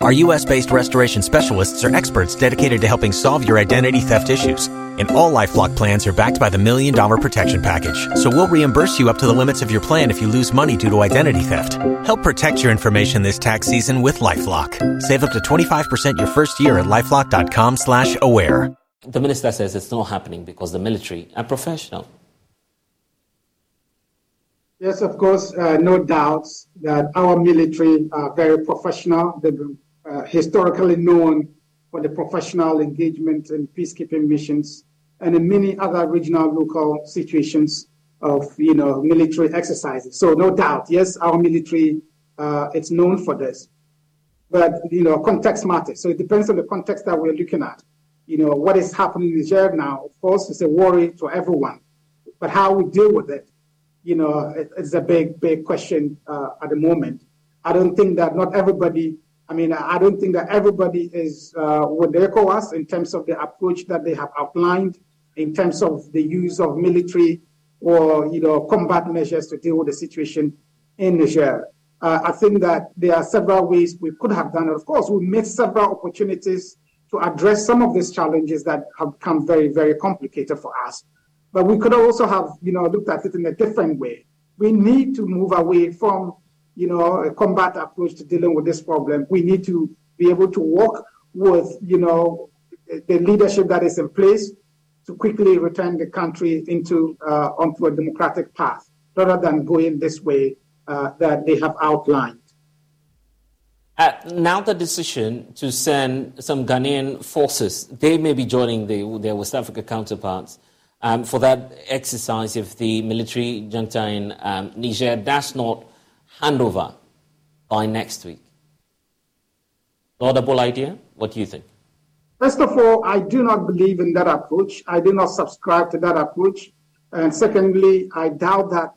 Our U.S.-based restoration specialists are experts dedicated to helping solve your identity theft issues. And all LifeLock plans are backed by the Million Dollar Protection Package. So we'll reimburse you up to the limits of your plan if you lose money due to identity theft. Help protect your information this tax season with LifeLock. Save up to 25% your first year at LifeLock.com slash aware.
The minister says it's not happening because the military are professional.
Yes, of course, uh, no doubts that our military are very professional. They've been uh, historically known for the professional engagement in peacekeeping missions and in many other regional local situations of you know military exercises. So no doubt, yes, our military uh, it's known for this, but you know context matters. So it depends on the context that we're looking at. You know what is happening in Niger now. Of course, it's a worry to everyone, but how we deal with it you know, it, it's a big, big question uh, at the moment. I don't think that not everybody, I mean, I don't think that everybody is uh, with ECOWAS in terms of the approach that they have outlined, in terms of the use of military or, you know, combat measures to deal with the situation in Niger. Uh, I think that there are several ways we could have done it. Of course, we missed several opportunities to address some of these challenges that have become very, very complicated for us. But we could also have, you know, looked at it in a different way. We need to move away from, you know, a combat approach to dealing with this problem. We need to be able to work with, you know, the leadership that is in place to quickly return the country into uh, onto a democratic path, rather than going this way uh, that they have outlined.
Uh, now the decision to send some Ghanaian forces, they may be joining the, their West Africa counterparts um, for that exercise if the military junta in um, Niger does not hand over by next week? Laudable idea? What do you think?
First of all, I do not believe in that approach. I do not subscribe to that approach. And secondly, I doubt that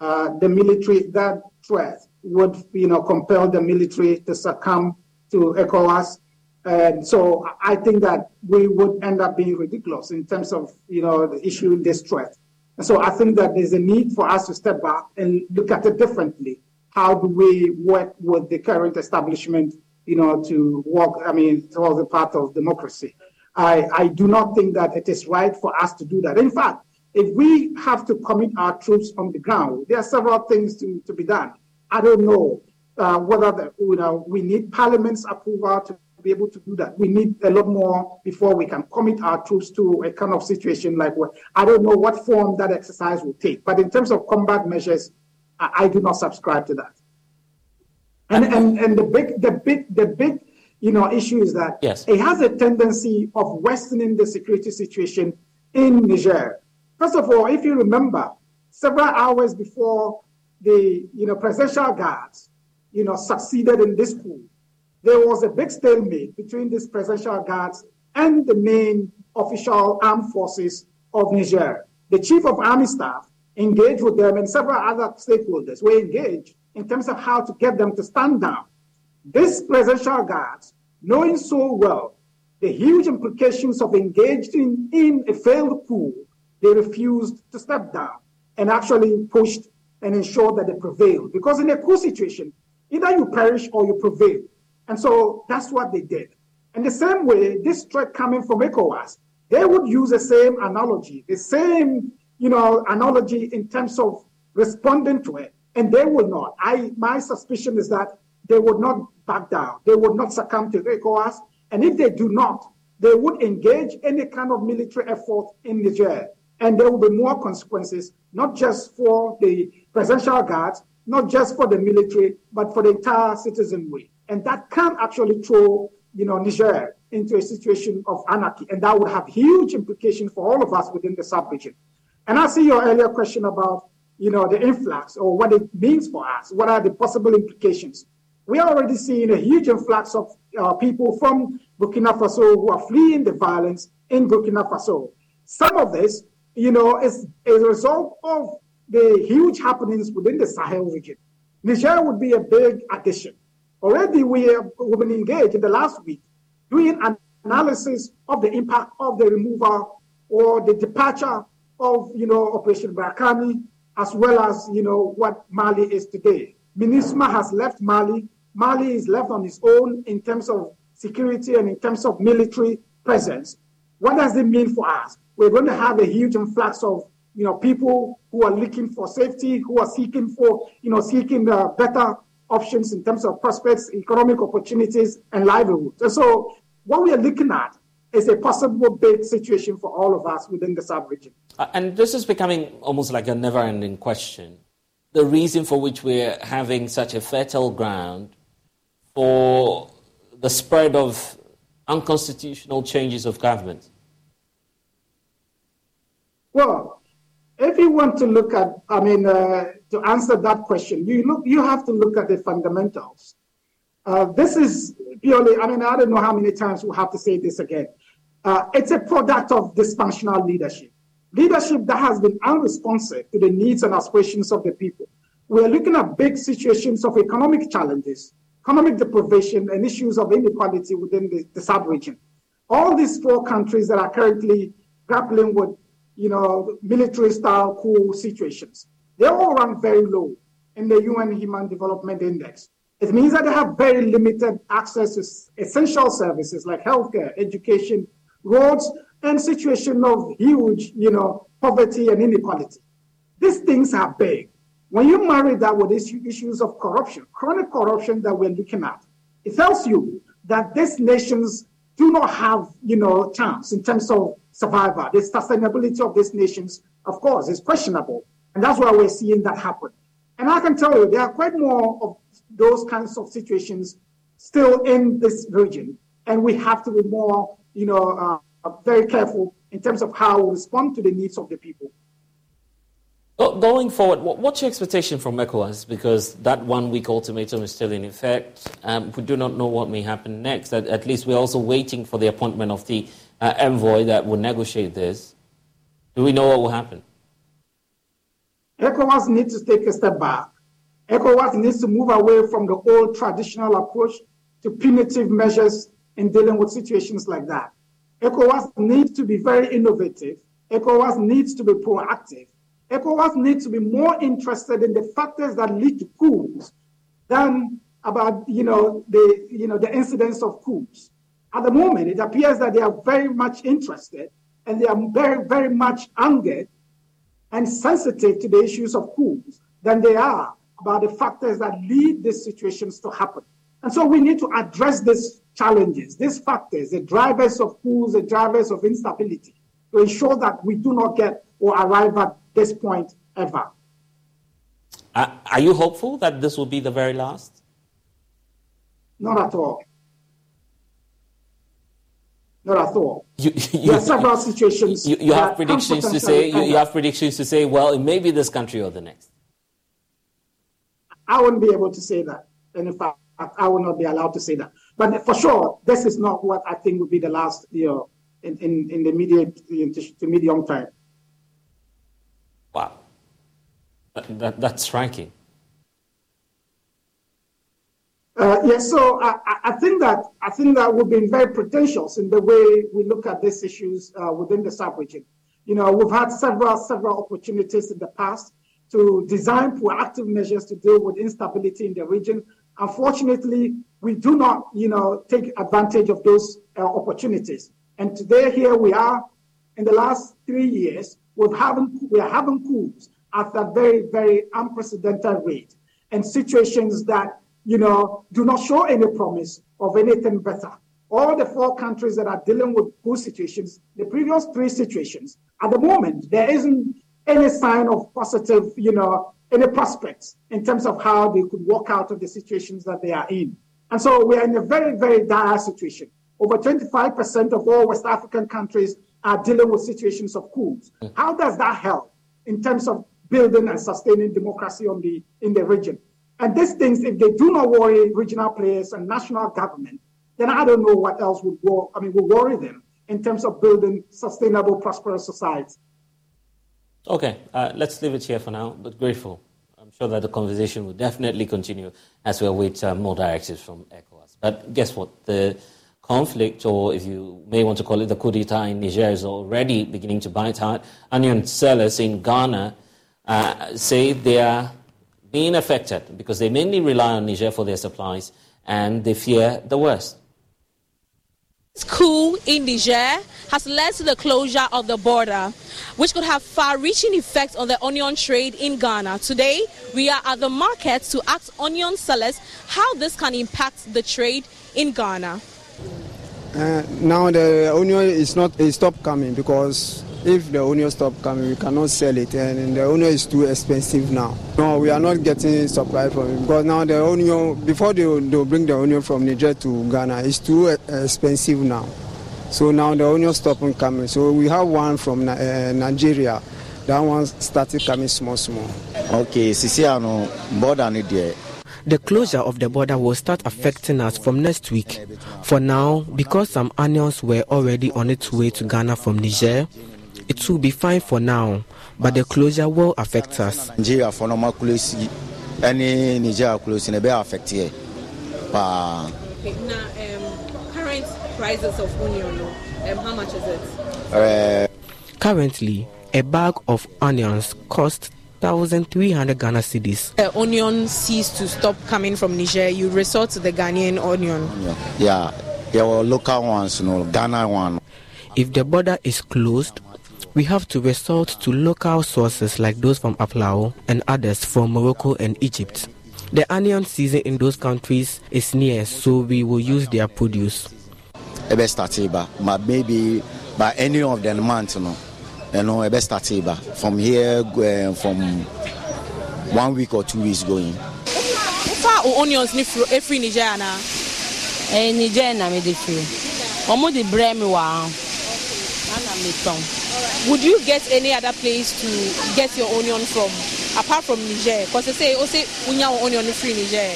uh, the military, that threat would, you know, compel the military to succumb to ECOWAS and so I think that we would end up being ridiculous in terms of, you know, the issue this threat. And so I think that there's a need for us to step back and look at it differently. How do we work with the current establishment, you know, to work, I mean, towards the path of democracy? I, I do not think that it is right for us to do that. In fact, if we have to commit our troops on the ground, there are several things to, to be done. I don't know uh, whether the, you know, we need Parliament's approval to be able to do that. We need a lot more before we can commit our troops to a kind of situation like what I don't know what form that exercise will take. But in terms of combat measures, I, I do not subscribe to that. And, and and the big the big the big you know issue is that
yes.
it has a tendency of worsening the security situation in Niger. First of all, if you remember, several hours before the you know presidential guards you know succeeded in this coup, there was a big stalemate between these presidential guards and the main official armed forces of Niger. The chief of army staff engaged with them and several other stakeholders were engaged in terms of how to get them to stand down. These presidential guards, knowing so well the huge implications of engaging in a failed coup, they refused to step down and actually pushed and ensured that they prevailed. Because in a coup situation, either you perish or you prevail. And so that's what they did. And the same way, this threat coming from ECOWAS, they would use the same analogy, the same, you know, analogy in terms of responding to it. And they will not. I my suspicion is that they would not back down. They would not succumb to the ECOWAS. And if they do not, they would engage any kind of military effort in Niger. And there will be more consequences, not just for the presidential guards, not just for the military, but for the entire citizenry and that can actually throw you know Niger into a situation of anarchy, and that would have huge implications for all of us within the sub-region. And I see your earlier question about, you know, the influx or what it means for us. What are the possible implications? We are already seeing a huge influx of uh, people from Burkina Faso who are fleeing the violence in Burkina Faso. Some of this, you know, is a result of the huge happenings within the Sahel region. Niger would be a big addition. Already we have been engaged in the last week doing an analysis of the impact of the removal or the departure of, you know, Operation Barkhane, as well as, you know, what Mali is today. MINUSMA has left Mali. Mali is left on its own in terms of security and in terms of military presence. What does it mean for us? We're going to have a huge influx of you know people who are looking for safety, who are seeking for you know seeking uh, better options in terms of prospects, economic opportunities, and livelihoods. And so, what we are looking at is a possible big situation for all of us within the sub-region.
Uh, and this is becoming almost like a never-ending question. The reason for which we're having such a fertile ground for the spread of unconstitutional changes of government?
Well, if you want to look at, I mean, uh, to answer that question, you look, you have to look at the fundamentals. Uh, this is purely, I mean, I don't know how many times we'll have to say this again. Uh, it's a product of dysfunctional leadership. Leadership that has been unresponsive to the needs and aspirations of the people. We're looking at big situations of economic challenges, economic deprivation, and issues of inequality within the, the sub-region. All these four countries that are currently grappling with, you know, military-style coup situations, they all rank very low in the UN Human Development Index. It means that they have very limited access to essential services like healthcare, education, roads, and situation of huge, you know, poverty and inequality. These things are big. When you marry that with issues of corruption, chronic corruption that we're looking at, it tells you that these nations do not have, you know, chance in terms of survival. The sustainability of these nations, of course, is questionable. And that's why we're seeing that happen. And I can tell you, there are quite more of those kinds of situations still in this region. And we have to be more, you know, uh, very careful in terms of how we respond to the needs of the people.
Going forward, what's your expectation from ECOWAS? Because that one week ultimatum is still in effect. Um, we do not know what may happen next. At, at, least we're also waiting for the appointment of the uh, envoy that will negotiate this. Do we know what will happen?
ECOWAS needs to take a step back. ECOWAS needs to move away from the old traditional approach to punitive measures in dealing with situations like that. ECOWAS needs to be very innovative. ECOWAS needs to be proactive. ECOWAS needs to be more interested in the factors that lead to coups than about you know the you know the incidence of coups. At the moment, it appears that they are very much interested and they are very very much angered and sensitive to the issues of coups than they are about the factors that lead these situations to happen. And so we need to address these challenges, these factors, the drivers of coups, the drivers of instability, to ensure that we do not get or arrive at this point ever.
Uh, are you hopeful that this will be the very last?
Not at all. Not at all. You, you, there are several situations.
You, you have predictions to say. You, you have predictions to say. Well, it may be this country or the next.
I wouldn't be able to say that, and in fact, I will not be allowed to say that. But for sure, this is not what I think would be the last, know, in, in, in the immediate to medium term.
Wow. That, that, that's striking.
Uh, yes, so I, I, think that I think that we've been very pretentious in the way we look at these issues uh, within the sub-region. You know, we've had several several opportunities in the past to design proactive measures to deal with instability in the region. Unfortunately, we do not, you know, take advantage of those uh, opportunities. And today, here we are. In the last three years, we've having, we are having coups at a very, very unprecedented rate, and situations that, you know, do not show any promise of anything better. All the four countries that are dealing with coup situations, the previous three situations, at the moment, there isn't any sign of positive, you know, any prospects in terms of how they could walk out of the situations that they are in. And so we are in a very, very dire situation. Over 25% of all West African countries are dealing with situations of coups. How does that help in terms of building and sustaining democracy on the, in the region? And these things, if they do not worry regional players and national government, then I don't know what else would worry, I mean, would worry them in terms of building sustainable, prosperous societies.
Okay, uh, let's leave it here for now, but grateful. Sure that the conversation will definitely continue as we await uh, more directives from ECOWAS. But guess what? The conflict, or if you may want to call it the coup d'etat in Niger, is already beginning to bite hard. Onion sellers in Ghana uh, say they are being affected because they mainly rely on Niger for their supplies and they fear the worst.
Coup in Niger has led to the closure of the border, which could have far-reaching effects on the onion trade in Ghana. Today, we are at the market to ask onion sellers how this can impact the trade in Ghana.
Uh, now the onion is not it stopped coming because if the onion stop coming, we cannot sell it, and the onion is too expensive now. No, we are not getting supply from it because now the onion before they they bring the onion from Niger to Ghana, it's too expensive now. So now the onion stopping coming. So we have one from uh, Nigeria. That one started coming small, small.
Okay, Sisiano, border ni there.
The closure of the border will start affecting us from next week. For now, because some onions were already on its way to Ghana from Niger, it will be fine for now, but the closure will affect us.
Nigeria for normal close, any Nigeria close, it will affect here.
Now um, current prices of onion, um, how much is it?
Uh, Currently, a bag of onions costs 1,300 Ghana cedis.
The onion ceased to stop coming from Niger, you resort to the Ghanaian onion.
Yeah, there were local ones, you know, Ghana one.
If the border is closed, we have to resort to local sources like those from Aflao and others from Morocco and Egypt. The onion season in those countries is near, so we will use their produce.
Ebe start but maybe by any of the month, you know, you know, ebe start from here, uh, from one week or two weeks going.
How far onions ni free Niger na?
Eh, Niger na me de free. Omo de bre mi wa. Ana me ton.
Would you get any other place to get your onion from apart from Niger? Because they say, oh, say, unya onion free Niger.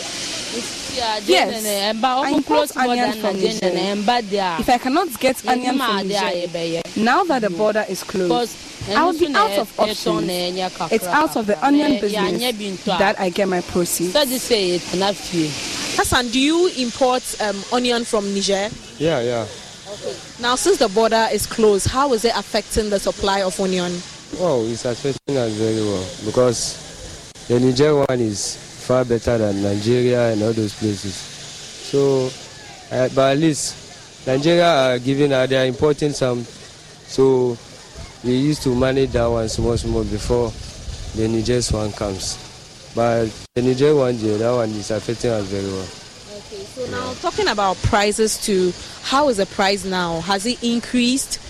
Yes, I import onions from Niger.
If I cannot get onion from Niger, now that the border is closed, I will be out of options. It's out of the onion business that I get my proceeds. So they say it's enough to you.
Hassan, do you import um, onion from Niger?
Yeah, yeah.
Okay. Now, since the border is closed, how is it affecting the supply of onion?
Well, it's affecting us very well because the Niger one is far better than Nigeria and all those places. So, uh, but at least Nigeria are giving, uh, they are importing some. So, we used to manage that one small, small before the Niger one comes. But the Niger one, that one is affecting us very well.
Now talking about prices too, how is the price now? Has it increased?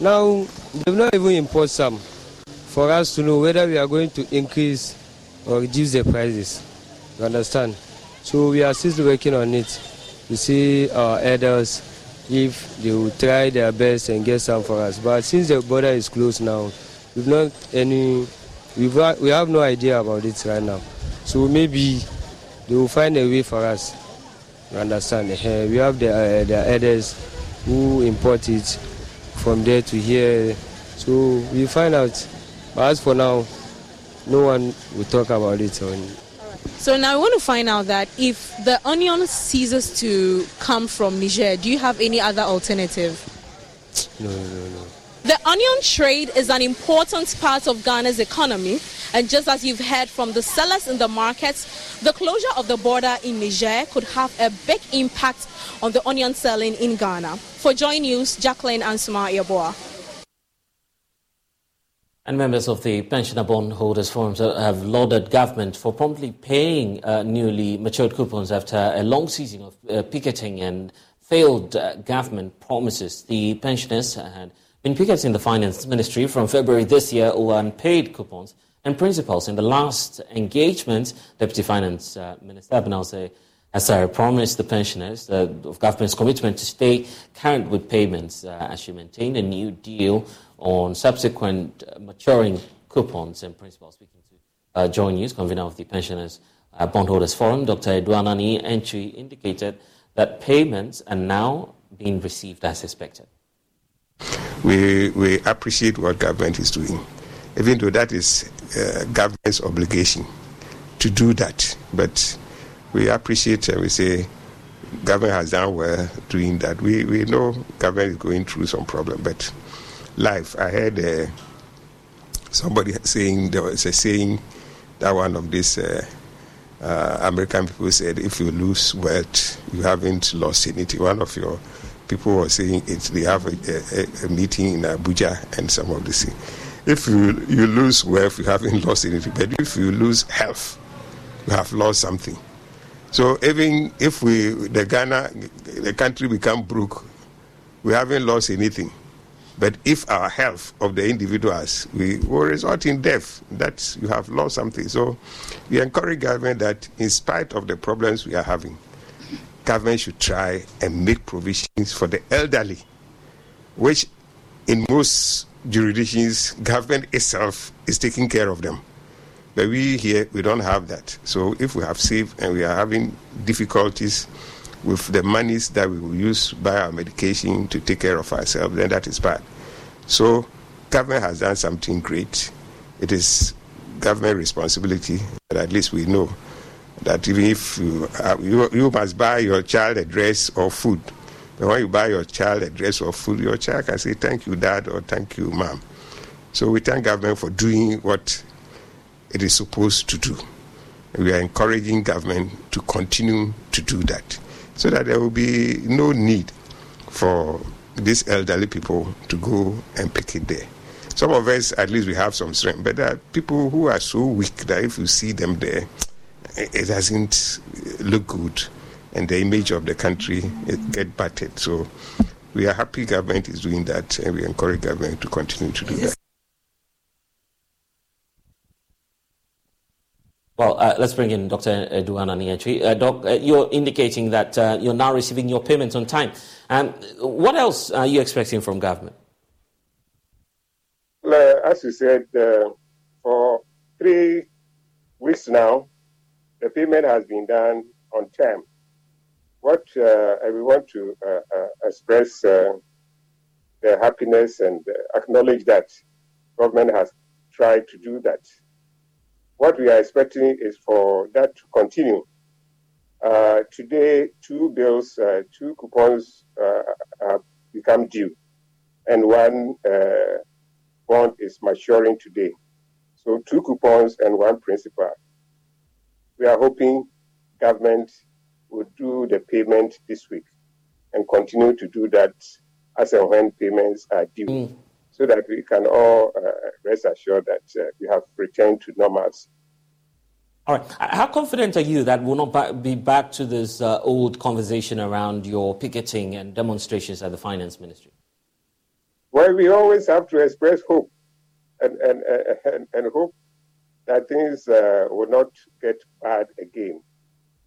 Now, they've not even imposed some for us to know whether we are going to increase or reduce the prices. You understand? So we are still working on it to see our elders if they will try their best and get some for us. But since the border is closed now, we've not any, we've, we have no idea about it right now. So maybe they will find a way for us. You understand? Uh, we have the, uh, the elders who import it from there to here. So we find out. But as for now, no one will talk about it. On.
So now I want to find out that if the onion ceases to come from Niger, do you have any other alternative?
No, no, no.
The onion trade is an important part of Ghana's economy, and just as you've heard from the sellers in the markets, the closure of the border in Niger could have a big impact on the onion selling in Ghana. For Joy News, Jacqueline Ansuma Yaboa.
And members of the Pensioner Bondholders Forum have lauded government for promptly paying uh, newly matured coupons after a long season of uh, picketing and failed uh, government promises. The pensioners had been picketing the finance ministry from February this year over unpaid coupons and principals. In the last engagement, Deputy Finance uh, Minister Abinause As I promised the pensioners uh, of government's commitment to stay current with payments uh, as she maintained a new deal on subsequent uh, maturing coupons and principal. Speaking to uh, Joy News, convener of the Pensioners uh, Bondholders Forum, Dr. Adu Anane Antwi indicated that payments are now being received as expected.
We, we appreciate what government is doing, even though that is uh, government's obligation to do that. But we appreciate and we say government has done well doing that. We, we know government is going through some problem, but life, I heard uh, somebody saying, there was a saying that one of these uh, uh, American people said, if you lose wealth, you haven't lost anything. One of your people was saying it, they have a, a, a meeting in Abuja and some of the things. If you, you lose wealth, you haven't lost anything. But if you lose health, you have lost something. So even if we, the Ghana, the country become broke, we haven't lost anything. But if our health of the individuals, we will result in death. That you have lost something. So we encourage government that in spite of the problems we are having, government should try and make provisions for the elderly, which in most jurisdictions, government itself is taking care of them. But we here, we don't have that. So if we have saved and we are having difficulties with the monies that we will use buy our medication to take care of ourselves, then that is bad. So government has done something great. It is government responsibility, but at least we know that even if you, uh, you, you must buy your child a dress or food, but when you buy your child a dress or food, your child can say thank you, dad, or thank you, mom. So we thank government for doing what it is supposed to do. We are encouraging government to continue to do that so that there will be no need for these elderly people to go and pick it there. Some of us, at least, we have some strength, but there are people who are so weak that if you see them there, it doesn't look good, and the image of the country get battered. So we are happy government is doing that, and we encourage government to continue to do that.
Well, uh, let's bring in Dr. Adu Anane Antwi. Uh, Doc, uh, you're indicating that uh, you're now receiving your payments on time. Um, what else are you expecting from government?
Well, as you said, uh, for three weeks now, the payment has been done on time. What uh, we want to express the happiness and acknowledge that government has tried to do that what we are expecting is for that to continue. Uh, today, two bills, uh, two coupons uh, have become due, and one uh, bond is maturing today. So, two coupons and one principal. We are hoping government will do the payment this week and continue to do that as and when payments are due. Mm so that we can all uh, rest assured that uh, we have returned to normalcy.
All right. How confident are you that we'll not be back to this uh, old conversation around your picketing and demonstrations at the finance ministry?
Well, we always have to express hope and, and, and, and hope that things uh, will not get bad again.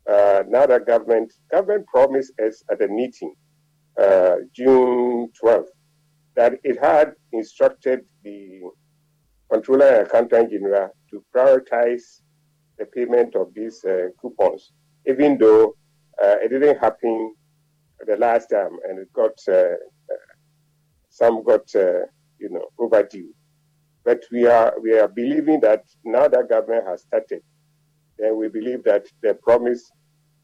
Uh, now that government government promised us at the meeting uh, June 12th that it had instructed the Controller and Accountant General to prioritize the payment of these uh, coupons, even though uh, it didn't happen the last time and it got uh, some got you know overdue. But we are we are believing that now that government has started, then we believe that the promise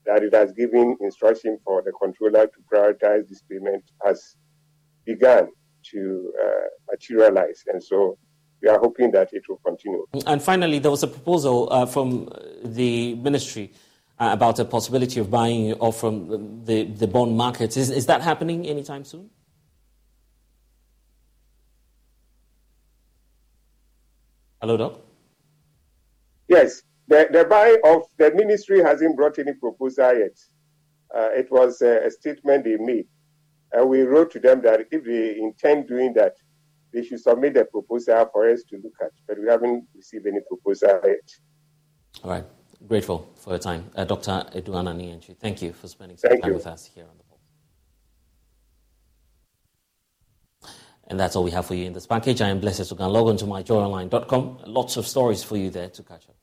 that it has given instruction for the controller to prioritize this payment has begun to uh, materialize. And so we are hoping that it will continue.
And finally, there was a proposal uh, from the ministry uh, about a possibility of buying off from the, the bond markets. Is, is that happening anytime soon? Hello, Doc?
Yes. The, the buy of the ministry hasn't brought any proposal yet. Uh, it was a, a statement they made. And we wrote to them that if they intend doing that, they should submit a proposal for us to look at, but we haven't received any proposal yet.
All right. Grateful for your time. Uh, Dr. Adu Anane Antwi, thank you for spending some
thank
time
you.
with us here on the And that's all we have for you in this package. I am Blessed Sugan. Log on to myjoyonline.com. Lots of stories for you there to catch up.